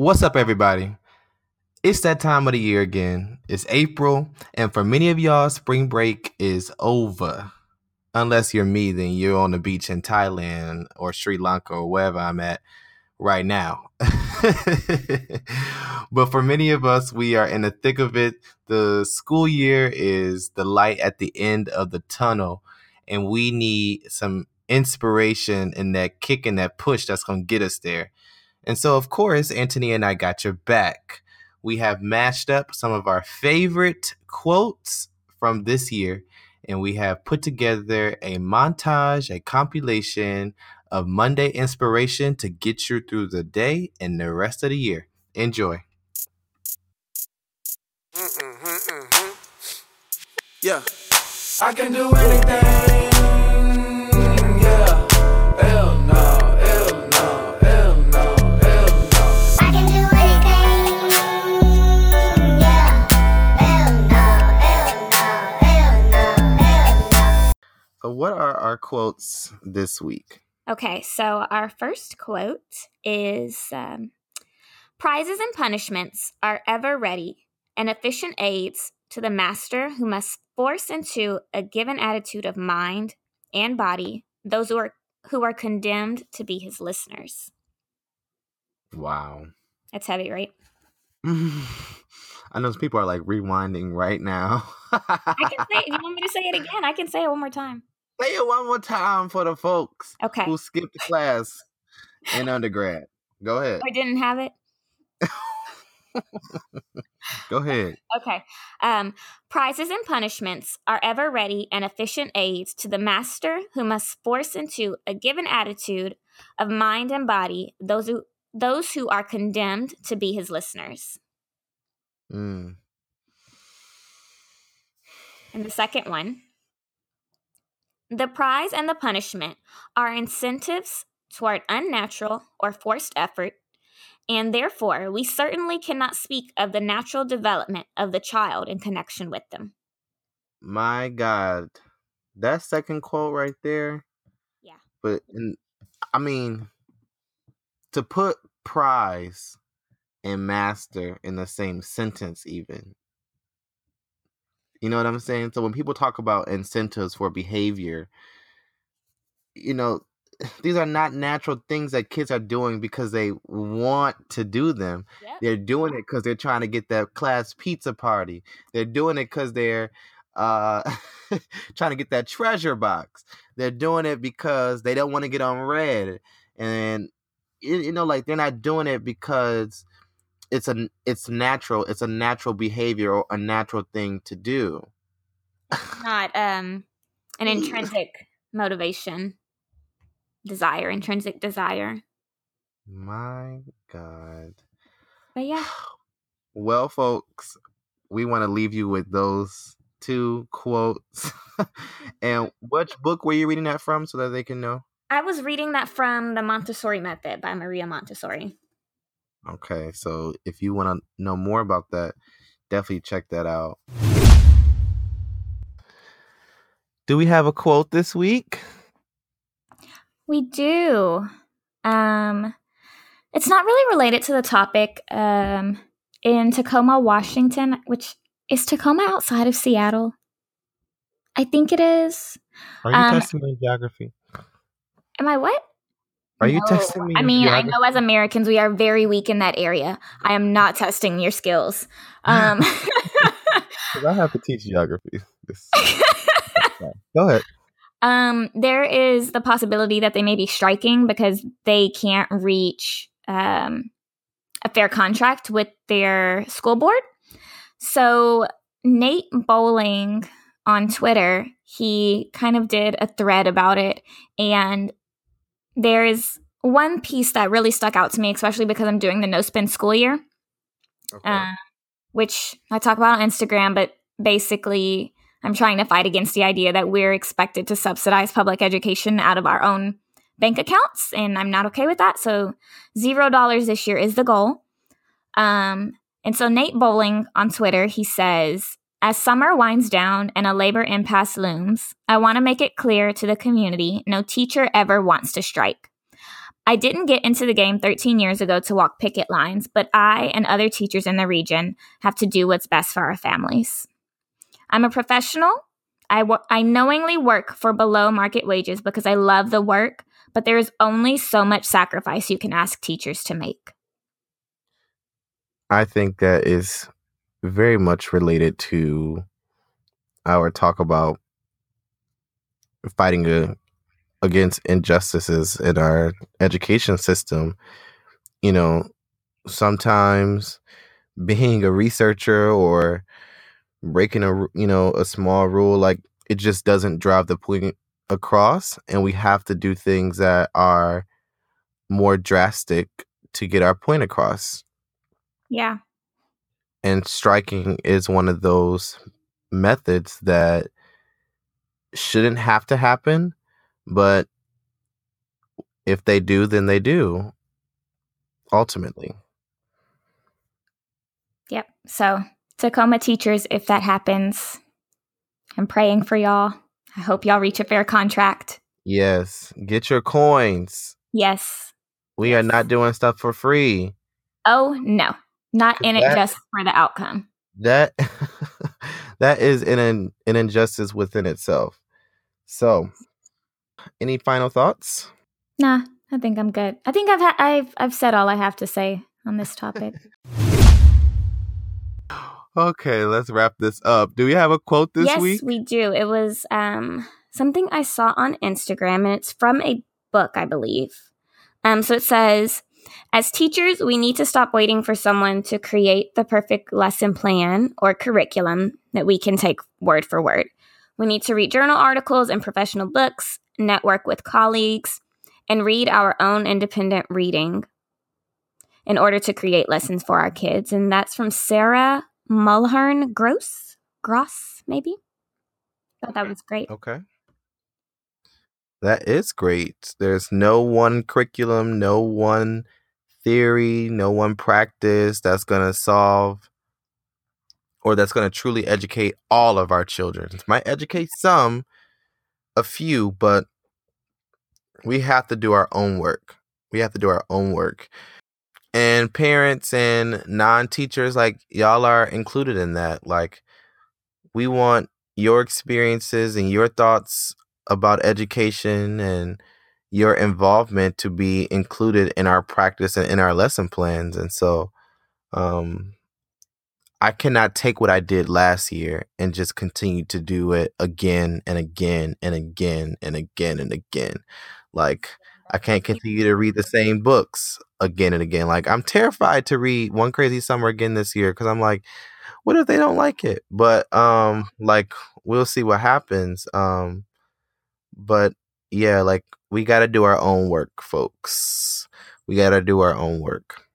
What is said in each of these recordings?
What's up, everybody? It's that time of the year again. It's April, and for many of y'all, spring break is over. Unless you're me, then you're on the beach in Thailand or Sri Lanka or wherever I'm at right now. but for many of us, we are in the thick of it. The school year is the light at the end of the tunnel, and we need some inspiration and that kick and that push that's going to get us there. And so, of course, Anthony and I got your back we have mashed up some of our favorite quotes from this year, and we have put together a montage, a compilation of Monday inspiration to get you through the day and the rest of the year. Enjoy. Mm-hmm, mm-hmm, mm-hmm. Yeah. I can do anything. So, what are our quotes this week? Okay, so our first quote is um, Prizes and punishments are ever ready and efficient aids to the master who must force into a given attitude of mind and body those who are who are condemned to be his listeners. Wow. That's heavy, right? I know some people are like rewinding right now. I can say you want me to say it again? I can say it one more time. Say it one more time for the folks Okay. who skipped class in undergrad. Go ahead. I didn't have it. Go ahead. Okay. Um, prizes and punishments are ever ready and efficient aids to the master who must force into a given attitude of mind and body those who those who are condemned to be his listeners. Mm. And the second one, the prize and the punishment are incentives toward unnatural or forced effort, and therefore we certainly cannot speak of the natural development of the child in connection with them. My God, that second quote right there. Yeah. But in, I mean, to put prize and master in the same sentence, even. You know what I'm saying? So when people talk about incentives for behavior, you know, these are not natural things that kids are doing because they want to do them. Yep. They're doing it because they're trying to get that class pizza party. They're doing it because they're uh, trying to get that treasure box. They're doing it because they don't want to get on red, and you, you know, like they're not doing it because it's a it's natural. It's a natural behavior or a natural thing to do. not um an intrinsic motivation desire intrinsic desire My God. but yeah Well, folks, we want to leave you with those two quotes. and which book were you reading that from so that they can know? i was reading that from the montessori method by maria montessori Okay, so if you want to know more about that, definitely check that out. Do we have a quote this week? we do um it's not really related to the topic um in tacoma washington which is tacoma outside of seattle i think it is Are you Um, testing my geography? am i what Are you No. testing me? I mean, I know as Americans we are very weak in that area. I am not testing your skills. Um, I have to teach geography. Go ahead. um, there is the possibility that they may be striking because they can't reach um, a fair contract with their school board. So Nate Bowling on Twitter, he kind of did a thread about it, and there is one piece that really stuck out to me, especially because I'm doing the no spend school year. Okay. uh, which I talk about on Instagram, but basically, I'm trying to fight against the idea that we're expected to subsidize public education out of our own bank accounts, and I'm not okay with that. So, zero dollars this year is the goal. Um, and so, Nate Bowling on Twitter, he says, as summer winds down and a labor impasse looms, I want to make it clear to the community no teacher ever wants to strike. I didn't get into the game 13 years ago to walk picket lines, but I and other teachers in the region have to do what's best for our families. I'm a professional. I, knowingly work for below market wages because I love the work, but there is only so much sacrifice you can ask teachers to make. I think that is very much related to our talk about fighting a, against injustices in our education system. You know, sometimes being a researcher or breaking a you know a small rule like it just doesn't drive the point across and we have to do things that are more drastic to get our point across Yeah. And striking is one of those methods that shouldn't have to happen but if they do then they do ultimately Yep. So, Tacoma teachers, if that happens, I'm praying for y'all. I hope y'all reach a fair contract. yes get your coins Yes. we are not doing stuff for free Oh, no. Not in it just for the outcome. that that is an an an injustice within itself so any final thoughts Nah, I think I'm good. I think I've ha- I've I've said all I have to say on this topic. okay let's wrap this up do we have a quote this yes, week Yes, we do. It was um something I saw on Instagram and it's from a book, I believe. Um so it says as teachers, we need to stop waiting for someone to create the perfect lesson plan or curriculum that we can take word for word. We need to read journal articles and professional books, network with colleagues, and read our own independent reading in order to create lessons for our kids. And that's from Sarah Mulhern Gross, Gross, maybe. Thought that was great. okay that is great there's no one curriculum no one theory no one practice that's going to solve or that's going to truly educate all of our children. It might educate some a few but we have to do our own work. We have to do our own work. And parents and non-teachers like y'all are included in that. Like we want your experiences and your thoughts about education and your involvement to be included in our practice and in our lesson plans and so um I cannot take what I did last year and just continue to do it again and again and again and again and again. Like I can't continue to read the same books again and again. Like I'm terrified to read One Crazy Summer again this year because I'm like, what if they don't like it? But um, like we'll see what happens. Um, but yeah, like we got to do our own work, folks. We got to do our own work.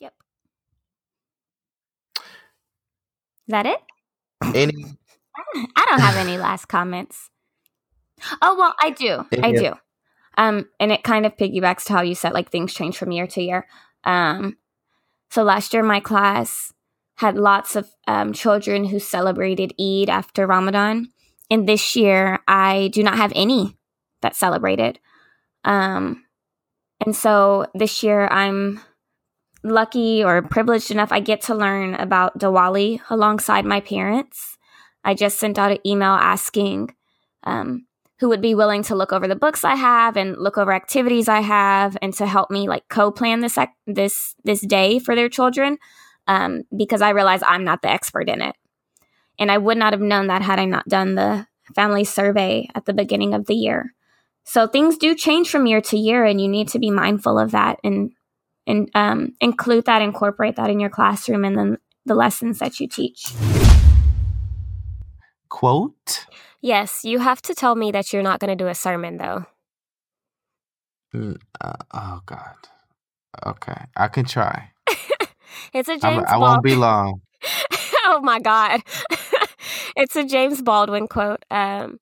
Yep. Is that it? Any I don't have any last comments. Oh well, I do. I do. Um, and it kind of piggybacks to how you said like things change from year to year. Um, so last year my class had lots of um, children who celebrated Eid after Ramadan, and this year I do not have any that celebrated. Um, and so this year I'm lucky or privileged enough I get to learn about Diwali alongside my parents. I just sent out an email asking um, who would be willing to look over the books I have and look over activities I have and to help me like co-plan this this this day for their children um, because I realize I'm not the expert in it. And I would not have known that had I not done the family survey at the beginning of the year. So things do change from year to year and you need to be mindful of that and and um, include that, incorporate that in your classroom and then the lessons that you teach. quote? Yes, you have to tell me that you're not going to do a sermon, though. Mm, uh, oh God. Okay, I can try. It's a I'm, James I won't be long. oh my God, it's a James Baldwin quote. Um,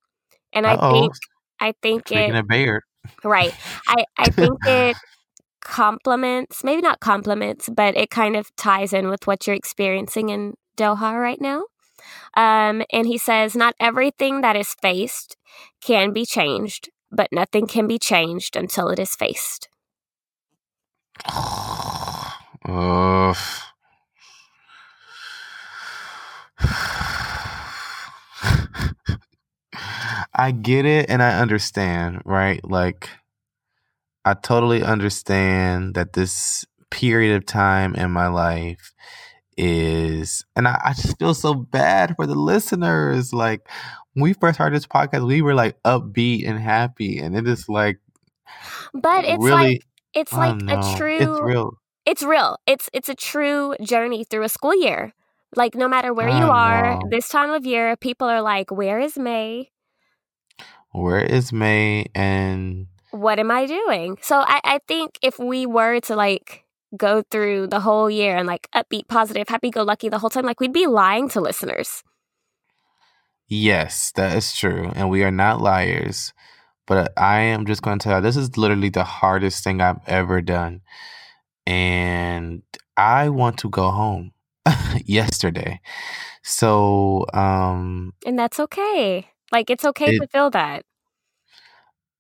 and I Uh-oh. think I think Speaking it of Bayard. right. I I think it complements, maybe not complements, but it kind of ties in with what you're experiencing in Doha right now. Um, and he says, Not everything that is faced can be changed, but nothing can be changed until it is faced. Ugh. I get it and I understand, right? Like, I totally understand that this period of time in my life is, and I, I just feel so bad for the listeners. Like, when we first started this podcast, we were like upbeat and happy, and it is like, But it's really, like it's like don't a true It's real. it's real. It's it's a true journey through a school year. Like no matter where you are, know. this time of year, people are like, "Where is May? Where is May? And What am I doing?" So I, I think if we were to like go through the whole year and like upbeat, positive, happy-go-lucky the whole time, like we'd be lying to listeners. yes, that is true. And we are not liars. But I am just going to tell you, this is literally the hardest thing I've ever done. And I want to go home yesterday. So, um, And that's okay. Like it's okay It- to feel that.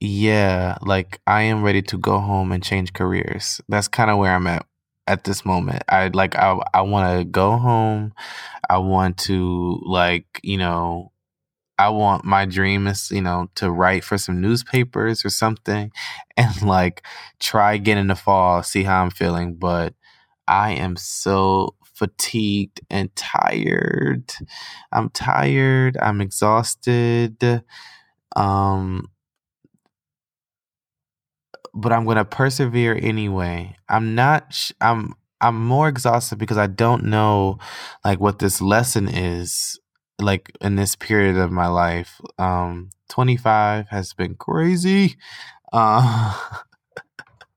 yeah, like I am ready to go home and change careers. That's kind of where I'm at at this moment. I like I I want to go home. I want to like, you know, I want my dream is, you know, to write for some newspapers or something and like try again in the fall, see how I'm feeling, but I am so fatigued and tired. I'm tired, I'm exhausted. Um but I'm going to persevere anyway. I'm not sh- I'm I'm more exhausted because I don't know like what this lesson is like in this period of my life. Um 25 has been crazy. Uh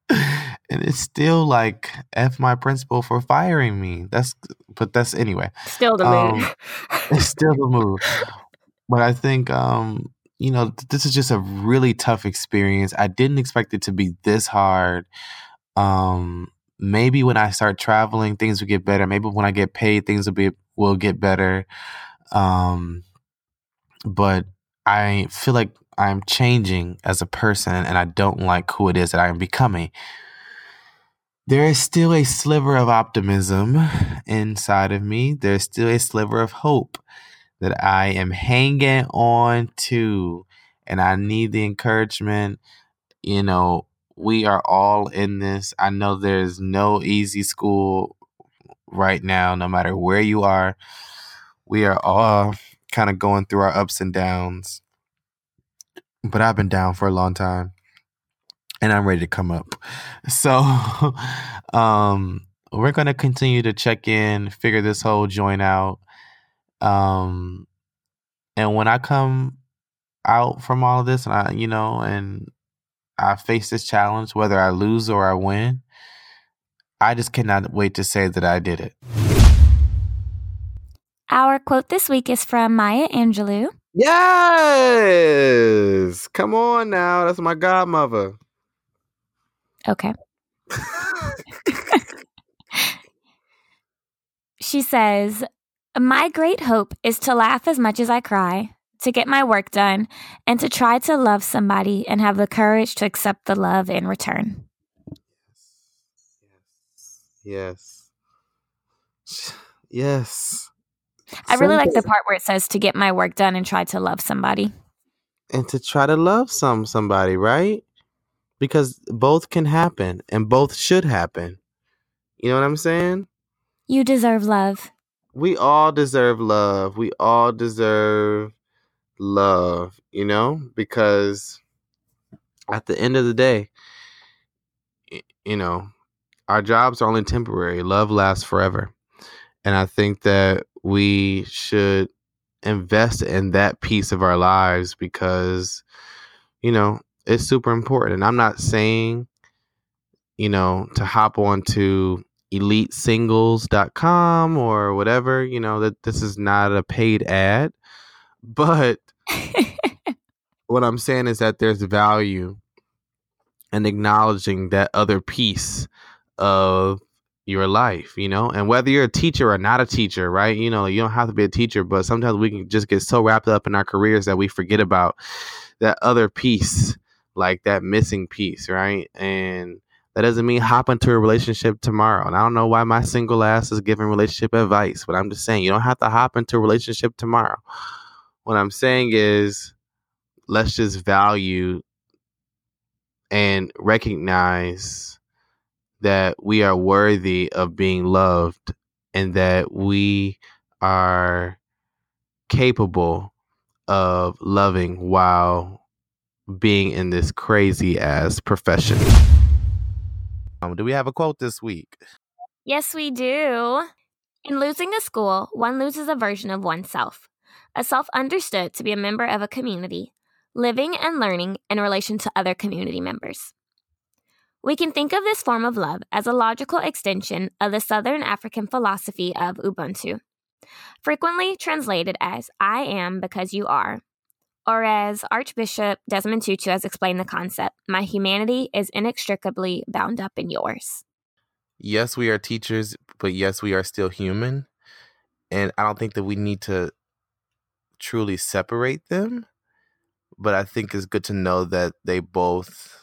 and it's still like F my principal for firing me. That's but that's anyway. Still the Um. It's still the move. But I think um, you know, this is just a really tough experience. I didn't expect it to be this hard. Um maybe when I start traveling things will get better. Maybe when I get paid things will be will get better. Um but I feel like I'm changing as a person and I don't like who it is that I am becoming. There is still a sliver of optimism inside of me. There's still a sliver of hope that I am hanging on to, and I need the encouragement. You know, we are all in this. I know there's no easy school right now, no matter where you are. We are all kind of going through our ups and downs. But I've been down for a long time and I'm ready to come up. So, um, we're going to continue to check in, figure this whole joint out. Um, and when I come out from all of this and I, you know, and I face this challenge, whether I lose or I win, I just cannot wait to say that I did it. Our quote this week is from Maya Angelou. Yes. Come on now. That's my godmother. Okay. She says, My great hope is to laugh as much as I cry, to get my work done, and to try to love somebody and have the courage to accept the love in return. Yes. Yes. Yes. I really like the part where it says to get my work done and try to love somebody. and to try to love some somebody, right? Because both can happen and both should happen. You know what I'm saying? You deserve love. We all deserve love. We all deserve love, you know? Because at the end of the day, you know, our jobs are only temporary. Love lasts forever. And I think that we should invest in that piece of our lives because, you know, it's super important. And I'm not saying, you know, to hop on to elitesingles.com or whatever, you know, that this is not a paid ad. But what I'm saying is that there's value in acknowledging that other piece of your life, you know, and whether you're a teacher or not a teacher, right? You know, you don't have to be a teacher, but sometimes we can just get so wrapped up in our careers that we forget about that other piece, like that missing piece, right? And That doesn't mean hop into a relationship tomorrow. And I don't know why my single ass is giving relationship advice, but I'm just saying you don't have to hop into a relationship tomorrow. What I'm saying is let's just value and recognize that we are worthy of being loved and that we are capable of loving while being in this crazy ass profession. Um, do we have a quote this week? Yes, we do. In losing a school, one loses a version of oneself, a self understood to be a member of a community, living and learning in relation to other community members. We can think of this form of love as a logical extension of the Southern African philosophy of Ubuntu, frequently translated as I am because you are, or as Archbishop Desmond Tutu has explained the concept, my humanity is inextricably bound up in yours. Yes, we are teachers, but yes, we are still human. And I don't think that we need to truly separate them. But I think it's good to know that they both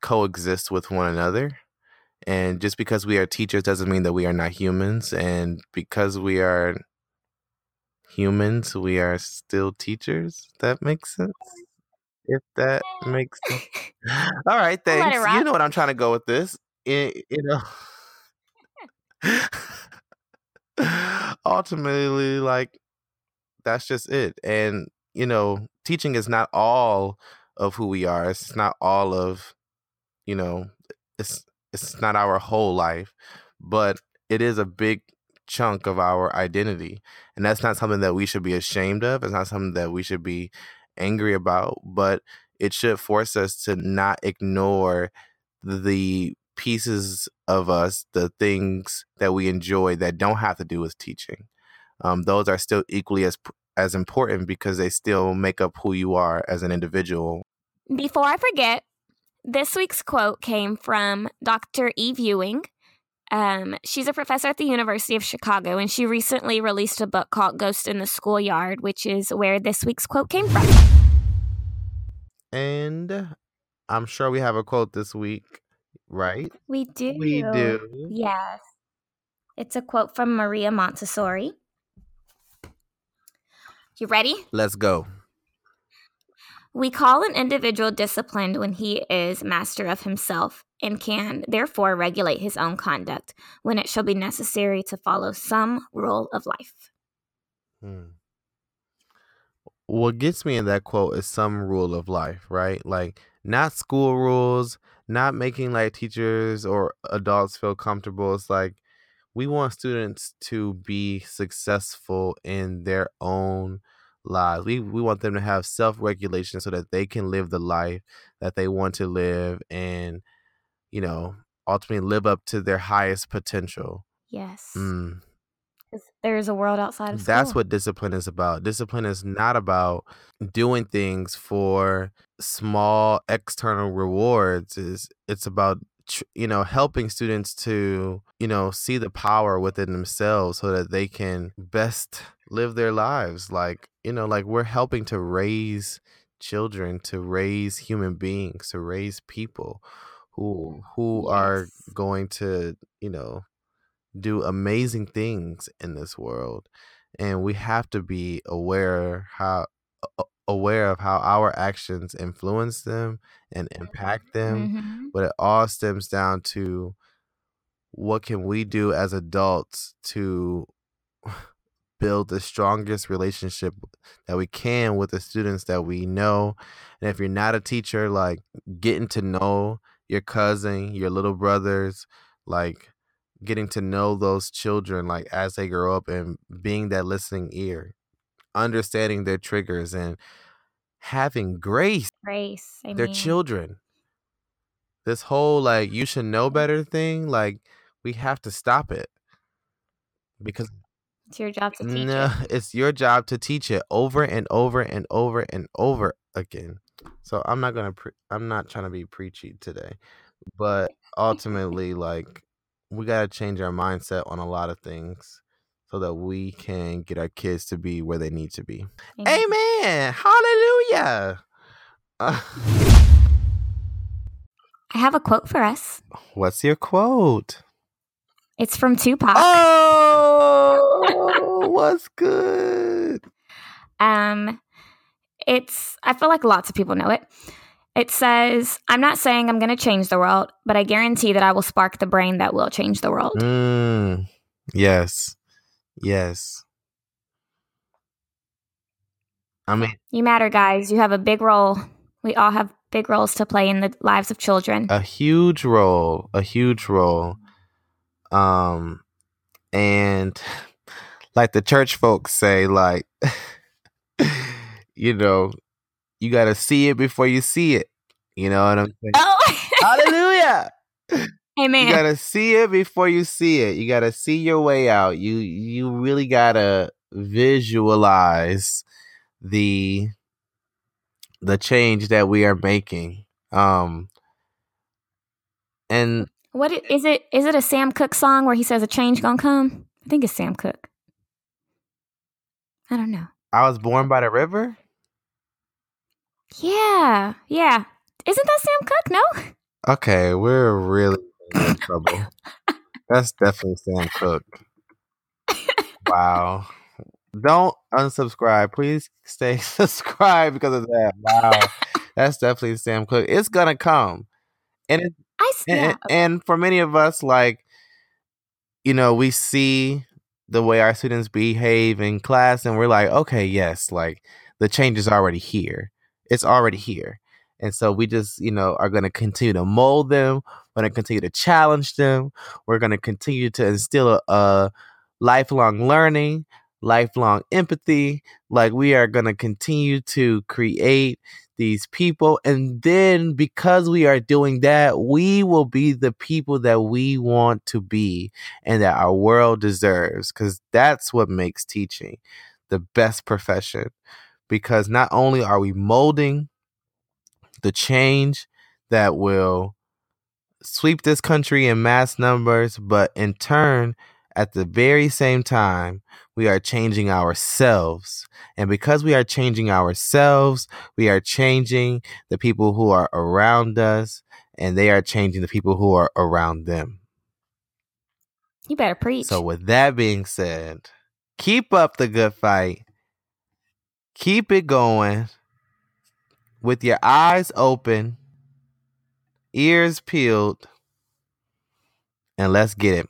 coexist with one another. And just because we are teachers doesn't mean that we are not humans. And because we are humans, we are still teachers. That makes sense. If that makes sense. All right, thanks. You know what I'm trying to go with this. You know. Ultimately, like that's just it. And you know, teaching is not all of who we are. It's not all of, you know, it's it's not our whole life, but it is a big chunk of our identity. And that's not something that we should be ashamed of. It's not something that we should be angry about, but it should force us to not ignore the pieces of us, the things that we enjoy that don't have to do with teaching. Um, those are still equally as as important because they still make up who you are as an individual. Before I forget, this week's quote came from Dr. Eve Ewing. Um, she's a professor at the University of Chicago, and she recently released a book called Ghost in the Schoolyard, which is where this week's quote came from. And I'm sure we have a quote this week, right? We do. We do. Yes. It's a quote from Maria Montessori. You ready? Let's go. We call an individual disciplined when he is master of himself and can therefore regulate his own conduct when it shall be necessary to follow some rule of life. Hmm. What gets me in that quote is some rule of life, right? Like not school rules, not making like teachers or adults feel comfortable. It's like we want students to be successful in their own lives. We we want them to have self-regulation so that they can live the life that they want to live and you know, ultimately live up to their highest potential. Yes. Mm. 'Cause There's a world outside of That's what discipline is about. Discipline is not about doing things for small external rewards. Is it's about you know helping students to you know see the power within themselves so that they can best live their lives. Like you know, like we're helping to raise children, to raise human beings, to raise people who who are Yes. going to you know do amazing things in this world and we have to be aware how a- aware of how our actions influence them and impact them Mhm. but it all stems down to what can we do as adults to build the strongest relationship that we can with the students that we know and if you're not a teacher like getting to know your cousin your little brothers like getting to know those children like as they grow up and being that listening ear understanding their triggers and having grace Grace. they're Amen. children this whole like you should know better thing like we have to stop it because mm-hmm. It's your job to teach no, it. it's your job to teach it over and over and over and over again so i'm not gonna pre- i'm not trying to be preachy today but ultimately like we got to change our mindset on a lot of things so that we can get our kids to be where they need to be Amen. amen hallelujah Uh, I have a quote for us. What's your quote? It's from Tupac. Oh, what's good? Um, it's I feel like lots of people know it. It says, "I'm not saying I'm going to change the world, but I guarantee that I will spark the brain that will change the world." Mm, yes, yes. I mean, You matter, guys. You have a big role. We all have big roles to play in the lives of children. a huge role, a huge role. Um, and like the church folks say, like, you know, you got to see it before you see it. You know what I'm saying? oh, Hallelujah. amen. You gotta see it before you see it. You gotta see your way out. You you really gotta visualize the the change that we are making. Um and what is it is it a Sam Cooke song where he says a change gonna come? I think it's Sam Cooke. I don't know. I was born by the river. Yeah, yeah. Isn't that Sam Cooke? No. Okay, we're really in trouble. That's definitely Sam Cooke. Wow. Don't unsubscribe. Please stay subscribed because of that. Wow. That's definitely Sam Cooke. It's gonna come. And it, I and, and for many of us like you know we see the way our students behave in class and we're like okay yes like the change is already here it's already here and so we just you know are going to continue to mold them we're going to continue to challenge them we're going to continue to instill a, a lifelong learning lifelong empathy like we are going to continue to create these people. And then because we are doing that, we will be the people that we want to be and that our world deserves. Because that's what makes teaching the best profession. Because not only are we molding the change that will sweep this country in mass numbers, but in turn, at the very same time, we are changing ourselves. And because we are changing ourselves, we are changing the people who are around us, and they are changing the people who are around them. you better preach. So, with that being said, keep up the good fight, keep it going with your eyes open, ears peeled, and let's get it.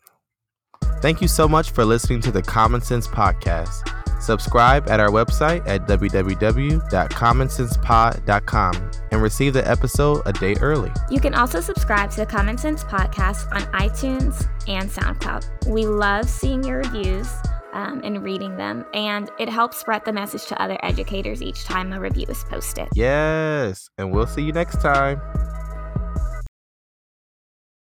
Thank you so much for listening to the Common Sense Podcast. Subscribe at our website at www.commonsensepod.com and receive the episode a day early. You can also subscribe to the Common Sense Podcast on iTunes and SoundCloud. We love seeing your reviews um, and reading them, and it helps spread the message to other educators each time a review is posted. Yes, and we'll see you next time.